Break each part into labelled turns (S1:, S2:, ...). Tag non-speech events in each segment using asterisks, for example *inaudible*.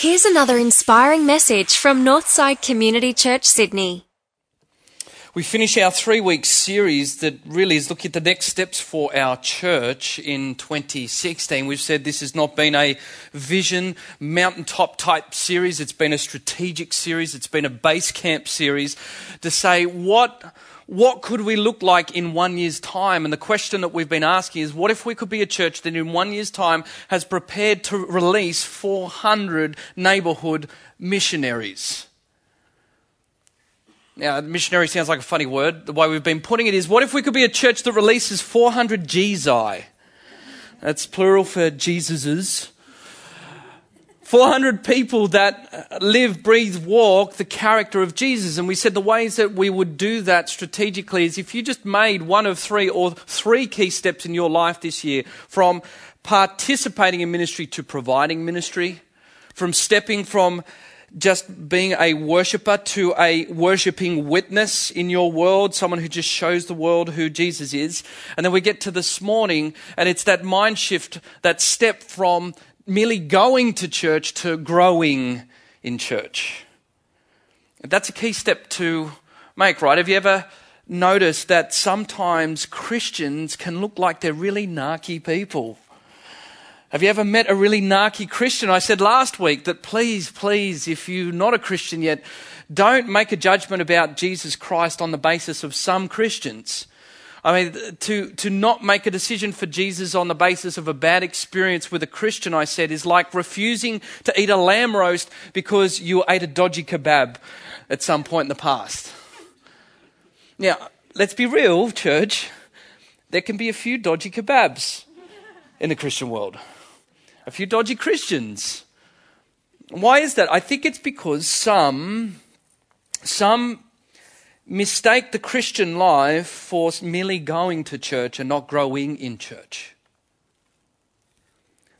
S1: Here's another inspiring message from Northside Community Church, Sydney.
S2: We finish our three week series that really is looking at the next steps for our church in 2016. We've said this has not been a vision, mountaintop type series, it's been a strategic series, it's been a base camp series to say what what could we look like in one year's time? And the question that we've been asking is what if we could be a church that in one year's time has prepared to release 400 neighborhood missionaries? Now, missionary sounds like a funny word. The way we've been putting it is what if we could be a church that releases 400 Jesus? That's plural for Jesuses. 400 people that uh, live, breathe, walk the character of Jesus. And we said the ways that we would do that strategically is if you just made one of three or three key steps in your life this year from participating in ministry to providing ministry, from stepping from just being a worshiper to a worshipping witness in your world, someone who just shows the world who Jesus is. And then we get to this morning, and it's that mind shift, that step from merely going to church to growing in church. That's a key step to make, right? Have you ever noticed that sometimes Christians can look like they're really narky people? Have you ever met a really narky Christian? I said last week that please, please, if you're not a Christian yet, don't make a judgment about Jesus Christ on the basis of some Christians. I mean, to, to not make a decision for Jesus on the basis of a bad experience with a Christian, I said, is like refusing to eat a lamb roast because you ate a dodgy kebab at some point in the past. Now, let's be real, church. There can be a few dodgy kebabs in the Christian world, a few dodgy Christians. Why is that? I think it's because some, some mistake the Christian life for merely going to church and not growing in church.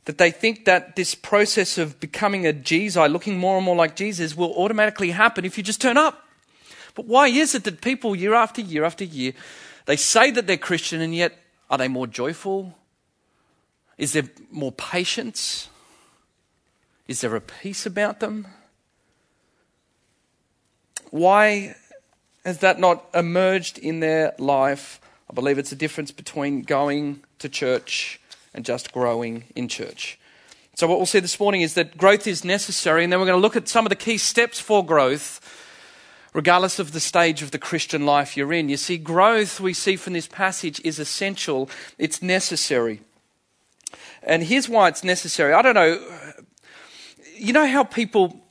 S2: That they think that this process of becoming a Jesus, looking more and more like Jesus, will automatically happen if you just turn up. But why is it that people, year after year after year, they say that they're Christian and yet are they more joyful? Is there more patience? Is there a peace about them? Why has that not emerged in their life? I believe it's a difference between going to church and just growing in church. So, what we'll see this morning is that growth is necessary, and then we're going to look at some of the key steps for growth, regardless of the stage of the Christian life you're in. You see, growth, we see from this passage, is essential, it's necessary. And here's why it's necessary. I don't know, you know how people,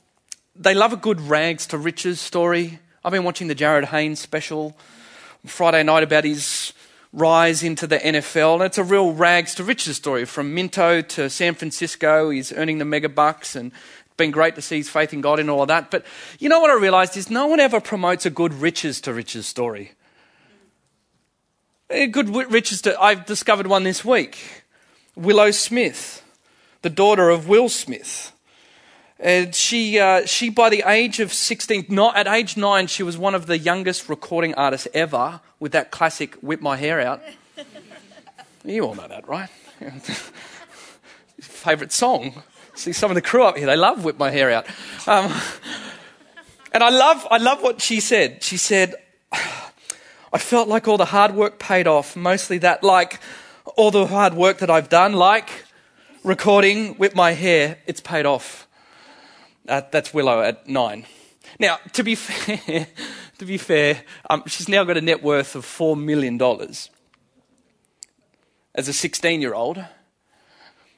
S2: they love a good rags to riches story? I've been watching the Jarryd Hayne's special Friday night about his rise into the NFL. And it's a real rags to riches story from Minto to San Francisco. He's earning the mega bucks and it's been great to see his faith in God and all of that. But you know what I realized is no one ever promotes a good riches to riches story. A good riches to, I've discovered one this week. Willow Smith, the daughter of Will Smith. And she, uh, she, by the age of 16, not, at age nine, she was one of the youngest recording artists ever with that classic Whip My Hair Out. *laughs* you all know that, right? *laughs* Favourite song. See some of the crew up here, they love Whip My Hair Out. Um, *laughs* and I love, I love what she said. She said, I felt like all the hard work paid off, mostly that, like all the hard work that I've done, like recording Whip My Hair, it's paid off. Uh, that's Willow at nine. Now, to be *laughs* fair, to be fair, um, she's now got a net worth of four million dollars as a 16-year-old.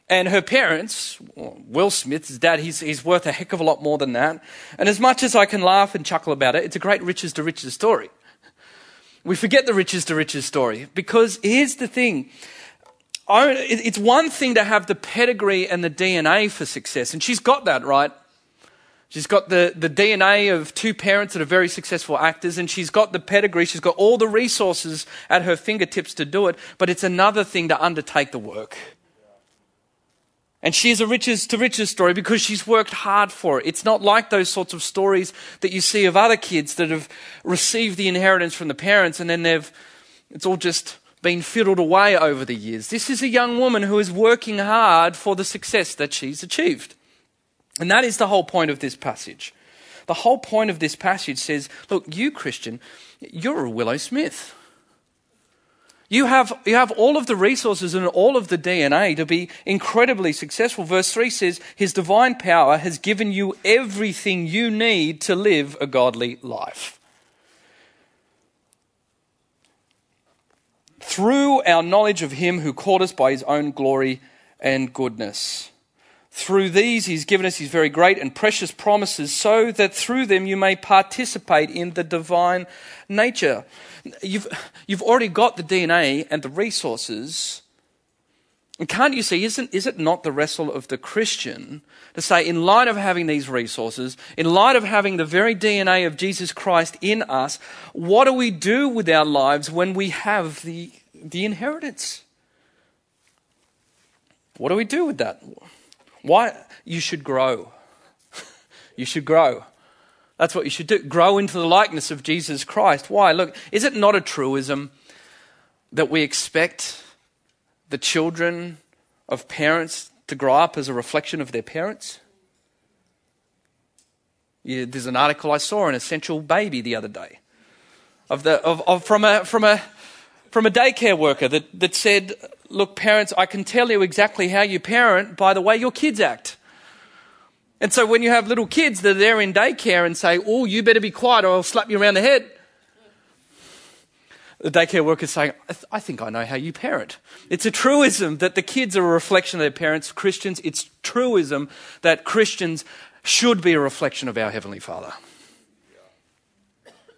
S2: And her parents, Will Smith's dad, he's, he's worth a heck of a lot more than that. And as much as I can laugh and chuckle about it, it's a great riches to riches story. We forget the riches to riches story because here's the thing. It's one thing to have the pedigree and the DNA for success, and she's got that, right? She's got the, the DNA of two parents that are very successful actors, and she's got the pedigree, she's got all the resources at her fingertips to do it, but it's another thing to undertake the work. And she is a riches to riches story because she's worked hard for it. It's not like those sorts of stories that you see of other kids that have received the inheritance from the parents and then they've, it's all just been fiddled away over the years. This is a young woman who is working hard for the success that she's achieved. And that is the whole point of this passage. The whole point of this passage says, look, you Christian, you're a Willow Smith. You have, you have all of the resources and all of the DNA to be incredibly successful. Verse 3 says, His divine power has given you everything you need to live a godly life. Through our knowledge of Him who called us by His own glory and goodness. Through these, He's given us His very great and precious promises so that through them you may participate in the divine nature. You've, you've already got the DNA and the resources. And can't you see, isn't, is it not the wrestle of the Christian to say, in light of having these resources, in light of having the very DNA of Jesus Christ in us, what do we do with our lives when we have the, the inheritance? What do we do with that? Why? You should grow. *laughs* you should grow. That's what you should do. Grow into the likeness of Jesus Christ. Why? Look, is it not a truism that we expect the children of parents to grow up as a reflection of their parents? Yeah, there's an article I saw in Essential Baby the other day of the, of, of, from, a, from, a, from a daycare worker that, that said, Look, parents, I can tell you exactly how you parent by the way your kids act. And so when you have little kids that are there in daycare and say, Oh, you better be quiet or I'll slap you around the head. The daycare worker is saying, I, th- I think I know how you parent. It's a truism that the kids are a reflection of their parents. Christians, it's truism that Christians should be a reflection of our Heavenly Father.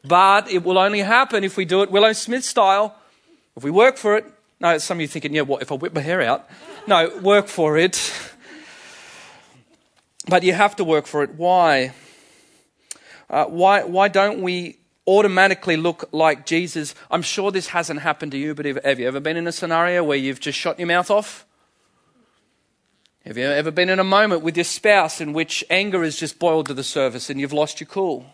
S2: But it will only happen if we do it Willow Smith style, if we work for it. No, some of you thinking, yeah, what, if I whip my hair out? No, work for it. But you have to work for it. Why? Uh, why, why don't we automatically look like Jesus? I'm sure this hasn't happened to you, but have, have you ever been in a scenario where you've just shot your mouth off? Have you ever been in a moment with your spouse in which anger has just boiled to the surface and you've lost your cool?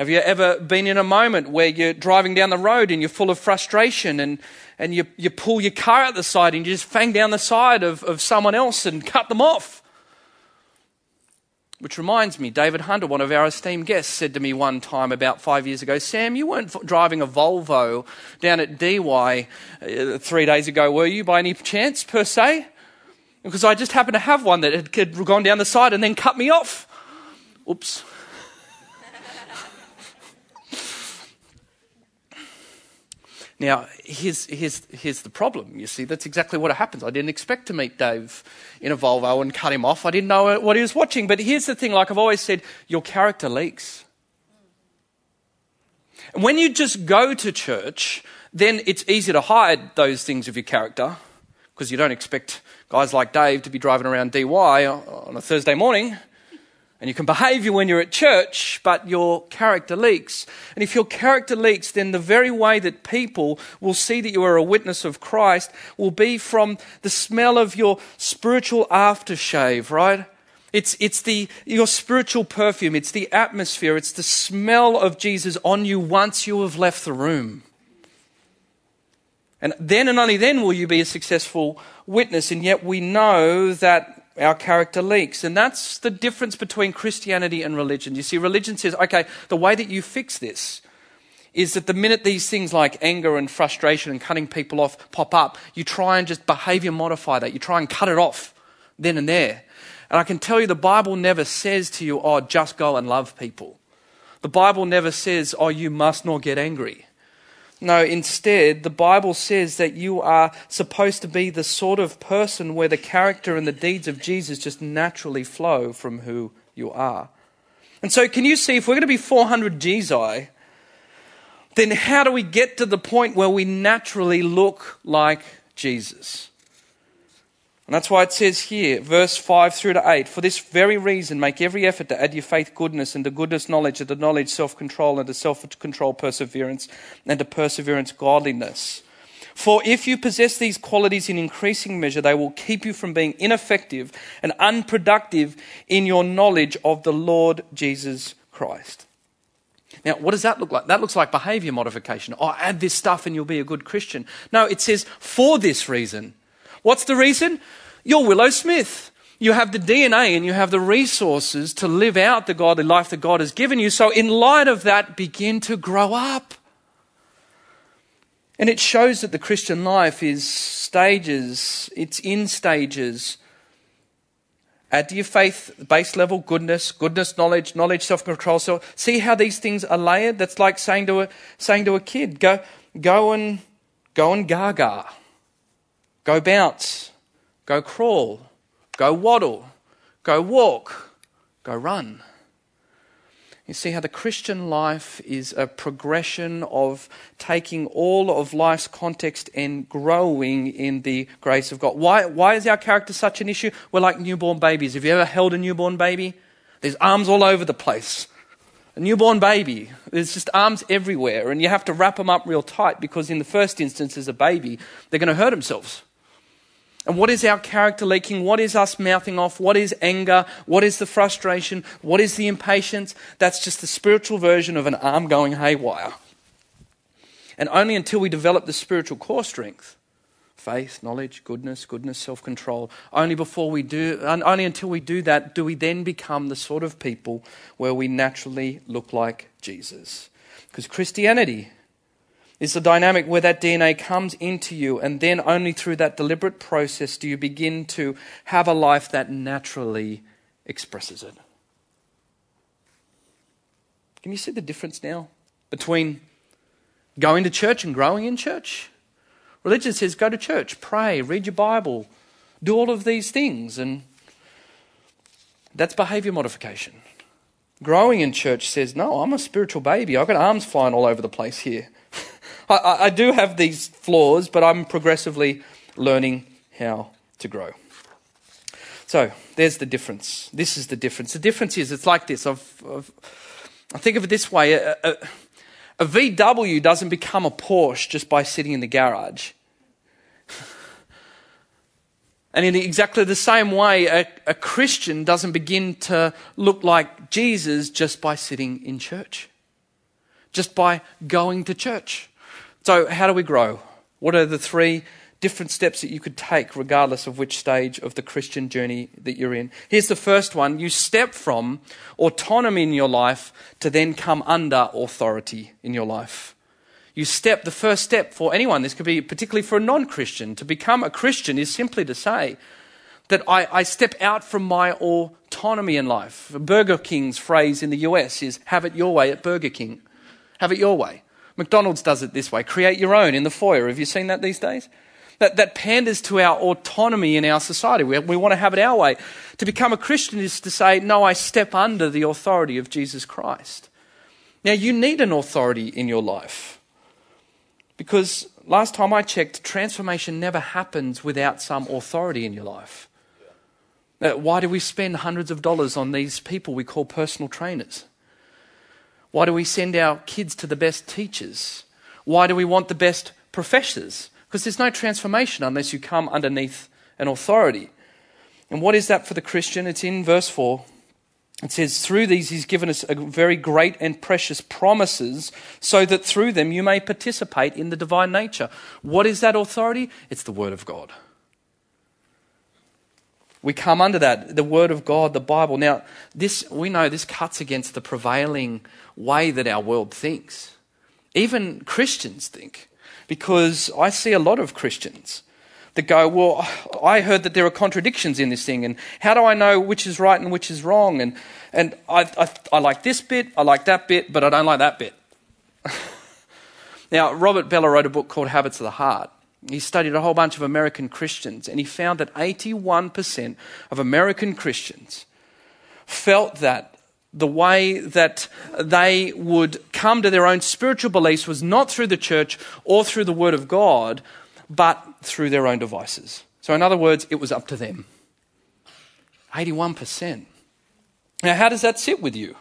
S2: Have you ever been in a moment where you're driving down the road and you're full of frustration and, and you, you pull your car out the side and you just fang down the side of, of someone else and cut them off? Which reminds me, David Hunter, one of our esteemed guests, said to me one time about five years ago, Sam, you weren't driving a Volvo down at Dee Why uh, three days ago, were you, by any chance, per se? Because I just happened to have one that had gone down the side and then cut me off. Oops. Now, here's, here's, here's the problem. You see, that's exactly what happens. I didn't expect to meet Dave in a Volvo and cut him off. I didn't know what he was watching. But here's the thing like I've always said, your character leaks. And when you just go to church, then it's easy to hide those things of your character because you don't expect guys like Dave to be driving around Dee Why on a Thursday morning. And you can behave when you're at church, but your character leaks. And if your character leaks, then the very way that people will see that you are a witness of Christ will be from the smell of your spiritual aftershave, right? It's, it's the, your spiritual perfume. It's the atmosphere. It's the smell of Jesus on you once you have left the room. And then and only then will you be a successful witness. And yet we know that our character leaks. And that's the difference between Christianity and religion. You see, religion says, okay, the way that you fix this is that the minute these things like anger and frustration and cutting people off pop up, you try and just behavior modify that. You try and cut it off then and there. And I can tell you the Bible never says to you, oh, just go and love people. The Bible never says, oh, you must not get angry. No, instead, the Bible says that you are supposed to be the sort of person where the character and the deeds of Jesus just naturally flow from who you are. And so, can you see if we're going to be 400 Gzi, then how do we get to the point where we naturally look like Jesus? And that's why it says here, verse 5 through to 8 For this very reason, make every effort to add your faith goodness, and to goodness knowledge, and to knowledge self control, and to self control perseverance, and to perseverance godliness. For if you possess these qualities in increasing measure, they will keep you from being ineffective and unproductive in your knowledge of the Lord Jesus Christ. Now, what does that look like? That looks like behavior modification. Oh, add this stuff and you'll be a good Christian. No, it says for this reason. What's the reason? You're Willow Smith. you have the DNA and you have the resources to live out the godly life that God has given you. So, in light of that, begin to grow up. And it shows that the Christian life is stages, it's in stages. Add to your faith, base level, goodness, goodness, knowledge, knowledge, self control. So see how these things are layered? That's like saying to a saying to a kid, go go and go and gaga. Go bounce. Go crawl. Go waddle. Go walk. Go run. You see how the Christian life is a progression of taking all of life's context and growing in the grace of God. Why, why is our character such an issue? We're like newborn babies. Have you ever held a newborn baby? There's arms all over the place. A newborn baby, there's just arms everywhere, and you have to wrap them up real tight because, in the first instance, as a baby, they're going to hurt themselves. And what is our character leaking? What is us mouthing off? What is anger? What is the frustration? What is the impatience? That's just the spiritual version of an arm going haywire. And only until we develop the spiritual core strength faith, knowledge, goodness, goodness, self control only before we do, only until we do that, do we then become the sort of people where we naturally look like Jesus. Because Christianity it's the dynamic where that DNA comes into you, and then only through that deliberate process do you begin to have a life that naturally expresses it. Can you see the difference now between going to church and growing in church? Religion says go to church, pray, read your Bible, do all of these things, and that's behavior modification. Growing in church says, no, I'm a spiritual baby. I've got arms flying all over the place here. I, I do have these flaws, but I'm progressively learning how to grow. So there's the difference. This is the difference. The difference is it's like this. I've, I've, i think of it this way a, a, a VW doesn't become a Porsche just by sitting in the garage. *laughs* And in exactly the same way, a, a, Christian doesn't begin to look like Jesus just by sitting in church, just by going to church. So, how do we grow? What are the three different steps that you could take, regardless of which stage of the Christian journey that you're in? Here's the first one you step from autonomy in your life to then come under authority in your life. You step, the first step for anyone, this could be particularly for a non Christian, to become a Christian is simply to say, that I, I, step out from my autonomy in life. Burger King's phrase in the US is have it your way at Burger King. Have it your way. McDonald's does it this way create your own in the foyer. Have you seen that these days? That, that panders to our autonomy in our society. We, we want to have it our way. To become a Christian is to say, no, I step under the authority of Jesus Christ. Now, you need an authority in your life. Because last time I checked, transformation never happens without some authority in your life. Uh, why do we spend hundreds of dollars on these people we call personal trainers? Why do we send our kids to the best teachers? Why do we want the best professors? Because there's no transformation unless you come underneath an authority. And what is that for the Christian? It's in verse 4. It says, Through these he's given us very great and precious promises, so that through them you may participate in the divine nature. What is that authority? It's the Word of God. We come under that, the Word of God, the Bible. Now, this we know this cuts against the prevailing way that our world thinks. Even Christians think. Because I see a lot of Christians that go, Well, I heard that there are contradictions in this thing, and how do I know which is right and which is wrong? And, and I, I, I like this bit, I like that bit, but I don't like that bit. *laughs* now, Robert Bellah wrote a book called Habits of the Heart. He studied a whole bunch of American Christians, and he found that 81% of American Christians felt that the way that they would come to their own spiritual beliefs was not through the church or through the Word of God, but through their own devices. So, in other words, it was up to them. 81%. Now, how does that sit with you?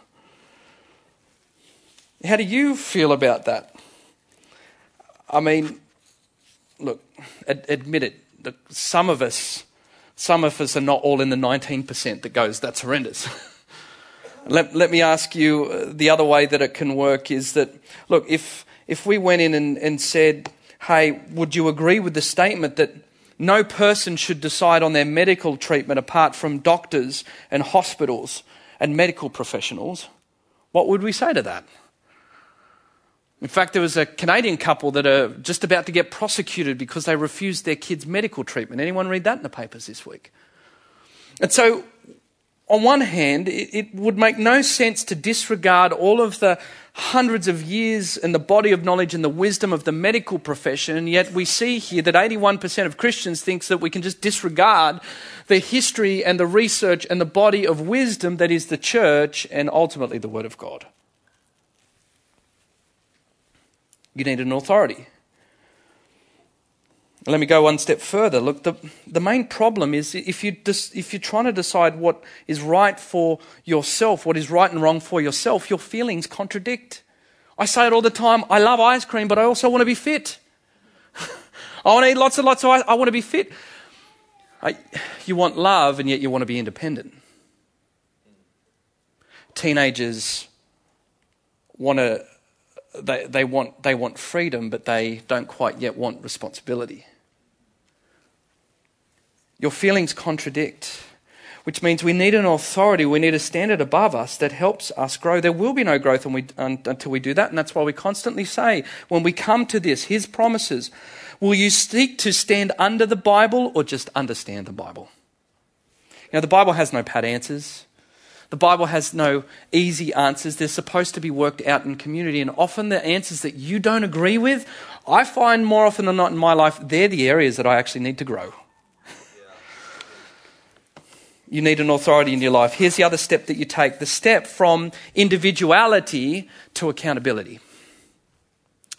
S2: How do you feel about that? I mean, look, ad- admit it. Some of us, some of us are not all in the 19% that goes, that's horrendous. *laughs* let, let me ask you uh, the other way that it can work is that, look, if, if we went in and, and said, hey, would you agree with the statement that no person should decide on their medical treatment apart from doctors and hospitals and medical professionals, what would we say to that? In fact, there was a Canadian couple that are just about to get prosecuted because they refused their kids' medical treatment. Anyone read that in the papers this week? And so, on one hand, it, it would make no sense to disregard all of the hundreds of years and the body of knowledge and the wisdom of the medical profession, and yet we see here that 81% of Christians thinks that we can just disregard the history and the research and the body of wisdom that is the church and ultimately the Word of God. You need an authority. Let me go one step further. Look, the, the main problem is if, you dis, if you're trying to decide what is right for yourself, what is right and wrong for yourself, your feelings contradict. I say it all the time I love ice cream, but I also want to be fit. *laughs* I want to eat lots and lots of ice. I want to be fit. I, you want love, and yet you want to be independent. Teenagers want to they, they, want, they want freedom, but they don't quite yet want responsibility. Your feelings contradict, which means we need an authority, we need a standard above us that helps us grow. There will be no growth we, until we do that, and that's why we constantly say when we come to this, His promises, will you seek to stand under the Bible or just understand the Bible? Know, the Bible has no pat answers. The Bible has no easy answers. They're supposed to be worked out in community. And often the answers that you don't agree with, I find more often than not in my life, they're the areas that I actually need to grow. *laughs* You need an authority in your life. Here's the other step that you take the step from individuality to accountability.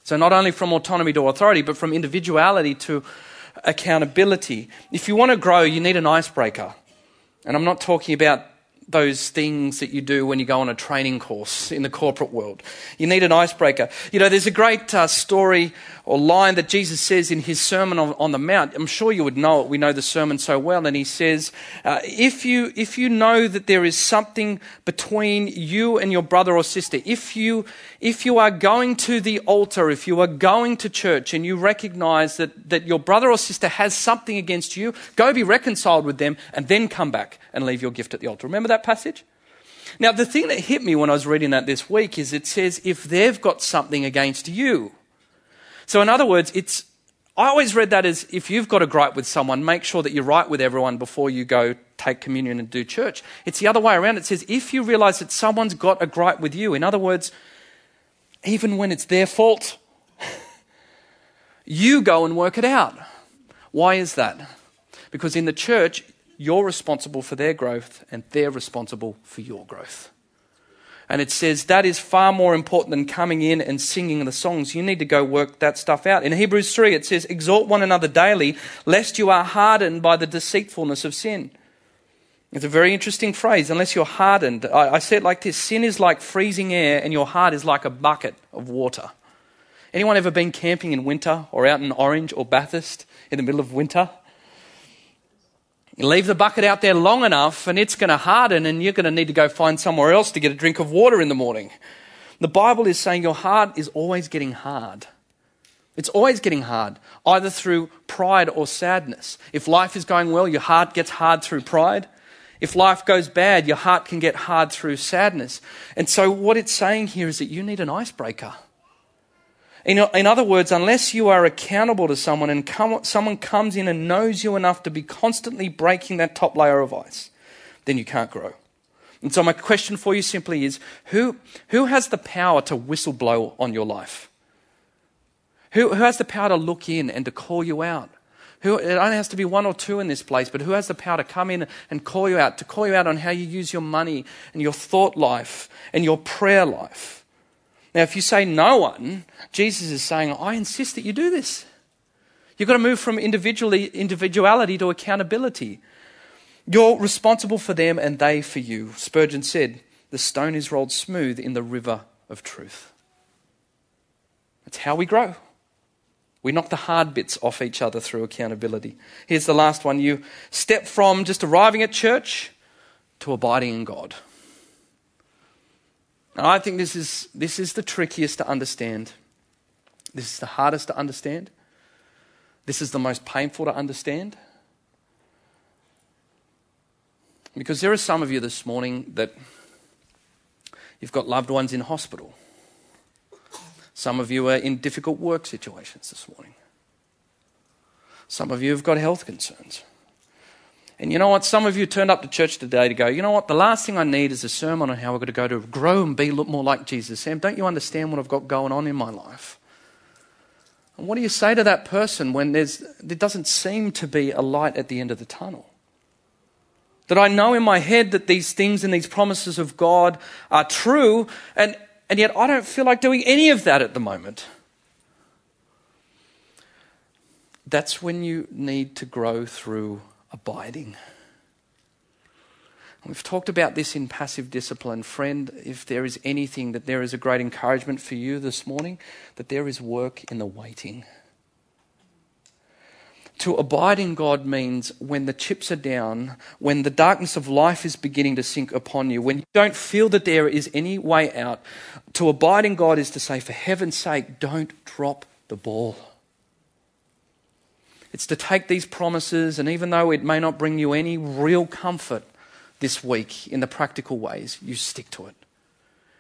S2: So, not only from autonomy to authority, but from individuality to accountability. If you want to grow, you need an icebreaker. And I'm not talking about those things that you do when you go on a training course in the corporate world. You need an icebreaker. You know, there's a great uh, story or line that Jesus says in his Sermon on, on, the Mount. I'm sure you would know it. We know the sermon so well. And he says, uh, if, you, if you know that there is something between you and your brother or sister, if you, if you are going to the altar, if you are going to church and you recognize that, that your brother or sister has something against you, go be reconciled with them and then come back and leave your gift at the altar. Remember that passage? Now, the thing that hit me when I was reading that this week is it says, if they've got something against you. So, in other words, it's, I always read that as if you've got a gripe with someone, make sure that you're right with everyone before you go take communion and do church. It's the other way around. It says, if you realize that someone's got a gripe with you, in other words, even when it's their fault, *laughs* you go and work it out. Why is that? Because in the church, you're responsible for their growth and they're responsible for your growth. And it says that is far more important than coming in and singing the songs. You need to go work that stuff out. In Hebrews 3, it says, Exhort one another daily, lest you are hardened by the deceitfulness of sin. It's a very interesting phrase, unless you're hardened. I, I say it like this sin is like freezing air, and your heart is like a bucket of water. Anyone ever been camping in winter or out in Orange or Bathurst in the middle of winter? You leave the bucket out there long enough and it's going to harden and you're going to need to go find somewhere else to get a drink of water in the morning. The Bible is saying your heart is always getting hard. It's always getting hard, either through pride or sadness. If life is going well, your heart gets hard through pride. If life goes bad, your heart can get hard through sadness. And so, what it's saying here is that you need an icebreaker. In, in other words, unless you are accountable to someone and come, someone comes in and knows you enough to be constantly breaking that top layer of ice, then you can't grow. And so, my question for you simply is who, who has the power to whistle blow on your life? Who, who has the power to look in and to call you out? Who, it only has to be one or two in this place, but who has the power to come in and call you out, to call you out on how you use your money and your thought life and your prayer life? Now, if you say no one, Jesus is saying, I insist that you do this. You've got to move from individuality to accountability. You're responsible for them and they for you. Spurgeon said, The stone is rolled smooth in the river of truth. That's how we grow. We knock the hard bits off each other through accountability. Here's the last one you step from just arriving at church to abiding in God. And I think this is, this is the trickiest to understand. This is the hardest to understand. this is the most painful to understand. Because there are some of you this morning that you've got loved ones in hospital. Some of you are in difficult work situations this morning. Some of you have got health concerns. And you know what? Some of you turned up to church today to go, you know what? The last thing I need is a sermon on how we're going to go to grow and be look more like Jesus. Sam, don't you understand what I've got going on in my life? And what do you say to that person when there's, there doesn't seem to be a light at the end of the tunnel? That I know in my head that these things and these promises of God are true, and, and yet I don't feel like doing any of that at the moment. That's when you need to grow through abiding. We've talked about this in passive discipline. Friend, if there is anything that there is a great encouragement for you this morning, that there is work in the waiting. To abide in God means when the chips are down, when the darkness of life is beginning to sink upon you, when you don't feel that there is any way out, to abide in God is to say, for heaven's sake, don't drop the ball. It's to take these promises, and even though it may not bring you any real comfort this week in the practical ways, you stick to it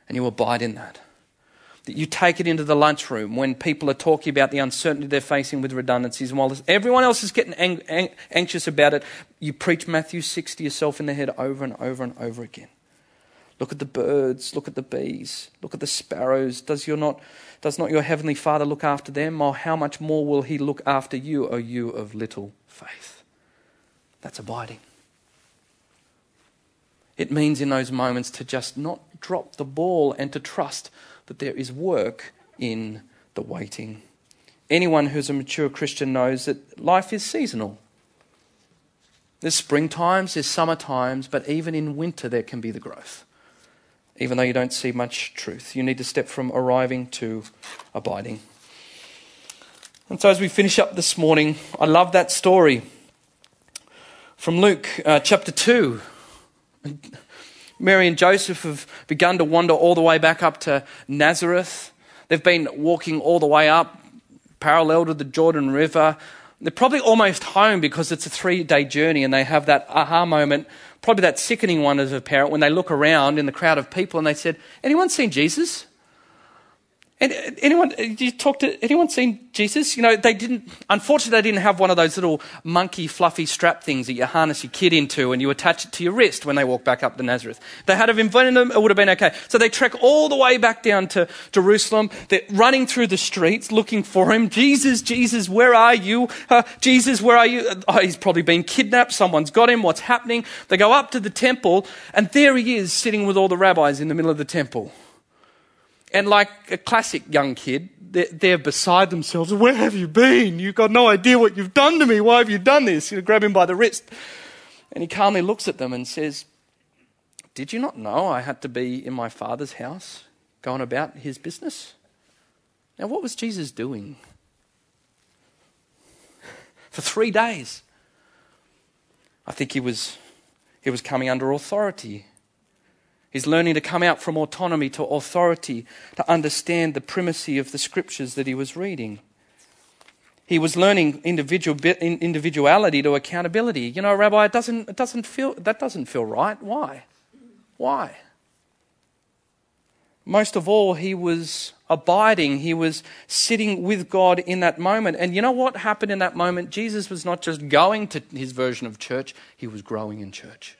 S2: and you abide in that. That you take it into the lunchroom when people are talking about the uncertainty they're facing with redundancies, and while everyone else is getting ang- ang- anxious about it, you preach Matthew 6 to yourself in the head over and over and over again. Look at the birds, look at the bees, look at the sparrows. Does, your not, does not your heavenly Father look after them? Or how much more will he look after you, O you of little faith? That's abiding. It means in those moments to just not drop the ball and to trust that there is work in the waiting. Anyone who's a mature Christian knows that life is seasonal. There's spring times, there's summer times, but even in winter there can be the growth even though you don't see much truth. You need to step from arriving to abiding. And so, as we finish up this morning, I love that story from Luke uh, chapter 2. Mary and Joseph have begun to wander all the way back up to Nazareth. They've been walking all the way up, parallel to the Jordan River. They're probably almost home because it's a three day journey and they have that aha moment probably that sickening one as a parent when they look around in the crowd of people and they said, Anyone seen Jesus? And uh, anyone, uh, you talk to anyone seen Jesus? You know, they didn't. Unfortunately, they didn't have one of those little monkey fluffy strap things that you harness your kid into and you attach it to your wrist when they walk back up to Nazareth. they had have invented them, it would have been okay. So they trek all the way back down to Jerusalem. They're running through the streets looking for him. Jesus, Jesus, where are you? Uh, Jesus, where are you? Oh, he's probably been kidnapped. Someone's got him. What's happening? They go up to the temple, and there he is, sitting with all the rabbis in the middle of the temple. And like a classic young kid, they're, beside themselves. Where have you been? You've got no idea what you've done to me. Why have you done this? You grab him by the wrist. And he calmly looks at them and says, Did you not know I had to be in my father's house, going about his business? Now, what was Jesus doing? For three days. I think he was, he was coming under authority He's learning to come out from autonomy to authority, to understand the primacy of the scriptures that he was reading. He was learning individual, individuality to accountability. You know, Rabbi, it doesn't, it doesn't feel, that doesn't feel right. Why? Why? Most of all, he was abiding. He was sitting with God in that moment. And you know what happened in that moment? Jesus was not just going to his version of church, he was growing in church.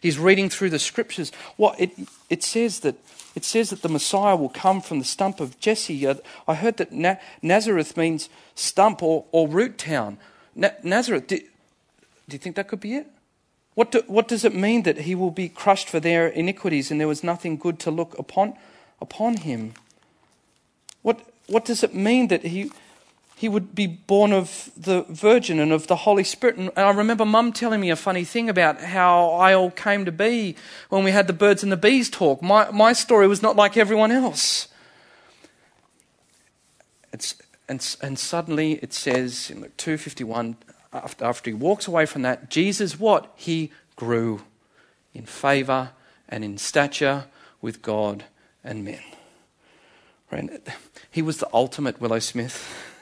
S2: He's reading through the scriptures. What it, it says that it says that the Messiah will come from the stump of Jesse. I heard that Na- Nazareth means stump or, or root town. Na- Nazareth, do, do, you think that could be it? What, do, what does it mean that he will be crushed for their iniquities and there was nothing good to look upon, upon him? What, what does it mean that he, he would be born of the Virgin and of the Holy Spirit. And I remember Mum telling me a funny thing about how I all came to be when we had the birds and the bees talk. My, my story was not like everyone else. It's, and, and suddenly it says in Luke 2.51, after, after he walks away from that, Jesus what? He grew in favour and in stature with God and men. Right? He was the ultimate Willow Smith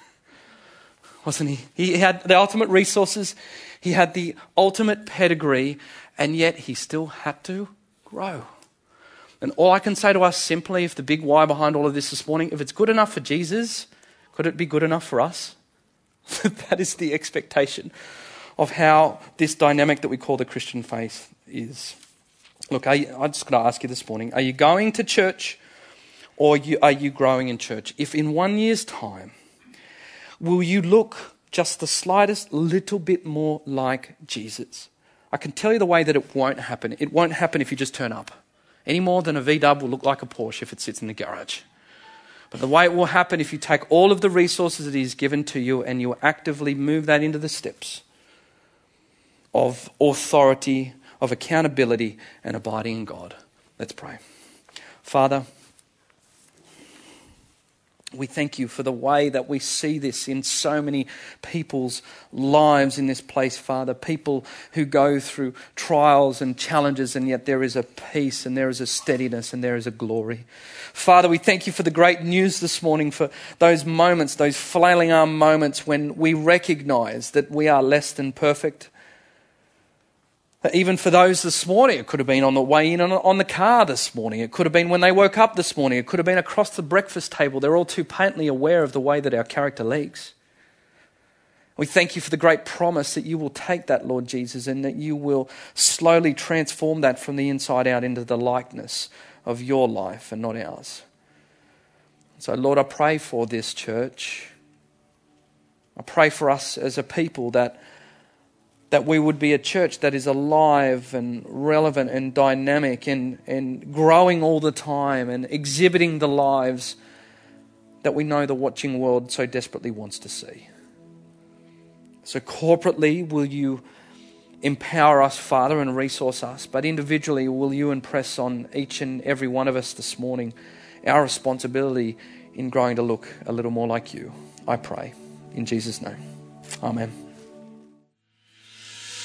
S2: wasn't he? He had the ultimate resources, he had the ultimate pedigree, and yet he still had to grow. And all I can say to us simply, if the big why behind all of this this morning, if it's good enough for Jesus, could it be good enough for us? *laughs* that is the expectation of how this dynamic that we call the Christian faith is. Look, you, I'm just going to ask you this morning are you going to church or are you growing in church? If in one year's time, will you look just the slightest little bit more like Jesus? I can tell you the way that it won't happen. It won't happen if you just turn up. Any more than a V dub will look like a Porsche if it sits in the garage. But the way it will happen if you take all of the resources that He's given to you and you actively move that into the steps of authority, of accountability, and abiding in God. Let's pray. Father, we thank you for the way that we see this in so many people's lives in this place, Father. People who go through trials and challenges, and yet there is a peace and there is a steadiness and there is a glory. Father, we thank you for the great news this morning, for those moments, those flailing arm moments when we recognize that we are less than perfect even for those this morning, it could have been on the way in on, the car this morning. It could have been when they woke up this morning. It could have been across the breakfast table. They're all too patently aware of the way that our character leaks. We thank you for the great promise that you will take that, Lord Jesus, and that you will slowly transform that from the inside out into the likeness of your life and not ours. So, Lord, I pray for this church. I pray for us as a people that that we would be a church that is alive and relevant and dynamic and, and growing all the time and exhibiting the lives that we know the watching world so desperately wants to see. So, corporately, will you empower us, Father, and resource us? But individually, will you impress on each and every one of us this morning our responsibility in growing to look a little more like you? I pray. In Jesus' name. Amen.